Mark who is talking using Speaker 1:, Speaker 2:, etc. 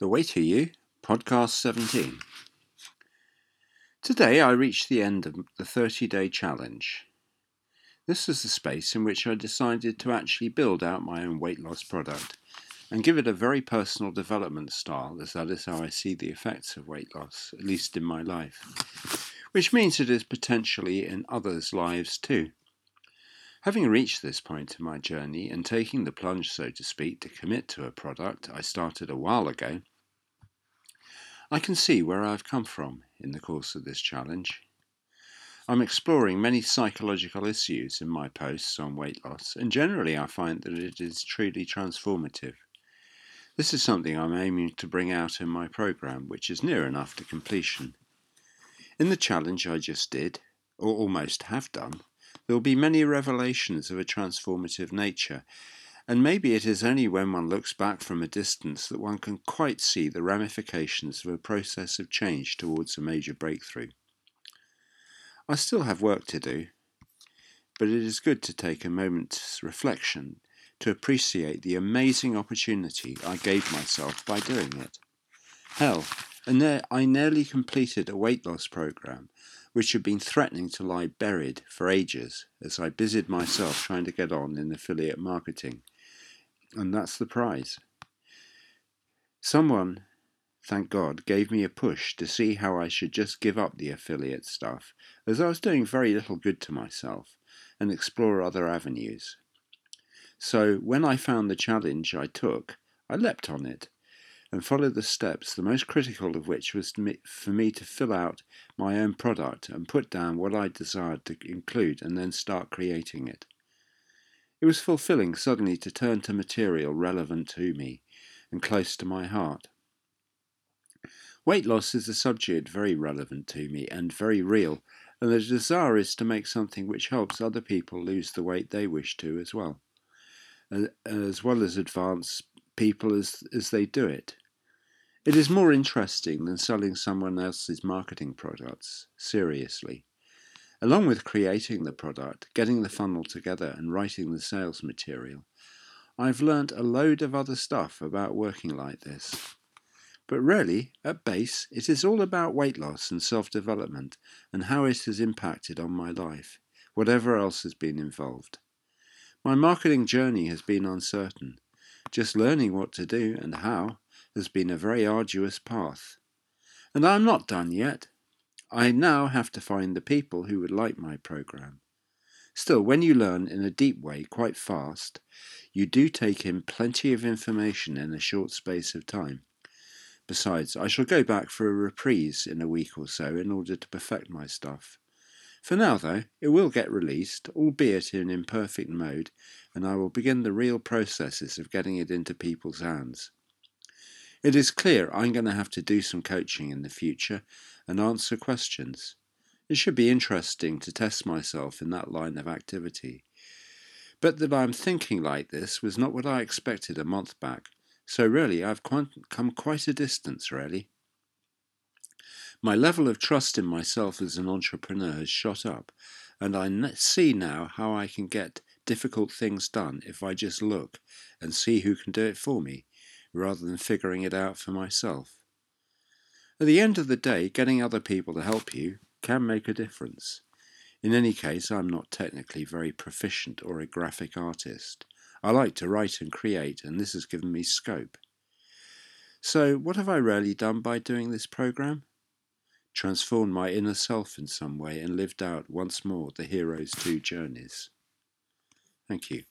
Speaker 1: The Way to You, Podcast 17. Today I reached the end of the 30 day challenge. This is the space in which I decided to actually build out my own weight loss product and give it a very personal development style, as that is how I see the effects of weight loss, at least in my life, which means it is potentially in others' lives too. Having reached this point in my journey and taking the plunge, so to speak, to commit to a product I started a while ago, I can see where I've come from in the course of this challenge. I'm exploring many psychological issues in my posts on weight loss, and generally I find that it is truly transformative. This is something I'm aiming to bring out in my program, which is near enough to completion. In the challenge I just did, or almost have done, there will be many revelations of a transformative nature, and maybe it is only when one looks back from a distance that one can quite see the ramifications of a process of change towards a major breakthrough. I still have work to do, but it is good to take a moment's reflection to appreciate the amazing opportunity I gave myself by doing it. Hell, I nearly completed a weight loss program which had been threatening to lie buried for ages as I busied myself trying to get on in affiliate marketing. And that's the prize. Someone, thank God, gave me a push to see how I should just give up the affiliate stuff, as I was doing very little good to myself, and explore other avenues. So when I found the challenge I took, I leapt on it and followed the steps, the most critical of which was for me to fill out my own product and put down what I desired to include and then start creating it. It was fulfilling suddenly to turn to material relevant to me and close to my heart. Weight loss is a subject very relevant to me and very real, and the desire is to make something which helps other people lose the weight they wish to as well, as well as advance people as, as they do it. It is more interesting than selling someone else's marketing products, seriously. Along with creating the product, getting the funnel together, and writing the sales material, I've learnt a load of other stuff about working like this. But really, at base, it is all about weight loss and self development and how it has impacted on my life, whatever else has been involved. My marketing journey has been uncertain, just learning what to do and how has been a very arduous path. And I am not done yet. I now have to find the people who would like my program. Still, when you learn in a deep way quite fast, you do take in plenty of information in a short space of time. Besides, I shall go back for a reprise in a week or so in order to perfect my stuff. For now, though, it will get released, albeit in imperfect mode, and I will begin the real processes of getting it into people's hands. It is clear I'm going to have to do some coaching in the future and answer questions. It should be interesting to test myself in that line of activity. But that I'm thinking like this was not what I expected a month back, so really I've come quite a distance, really. My level of trust in myself as an entrepreneur has shot up, and I see now how I can get difficult things done if I just look and see who can do it for me, rather than figuring it out for myself. At the end of the day, getting other people to help you can make a difference. In any case, I'm not technically very proficient or a graphic artist. I like to write and create, and this has given me scope. So, what have I really done by doing this program? Transformed my inner self in some way, and lived out once more the hero's two journeys. Thank you.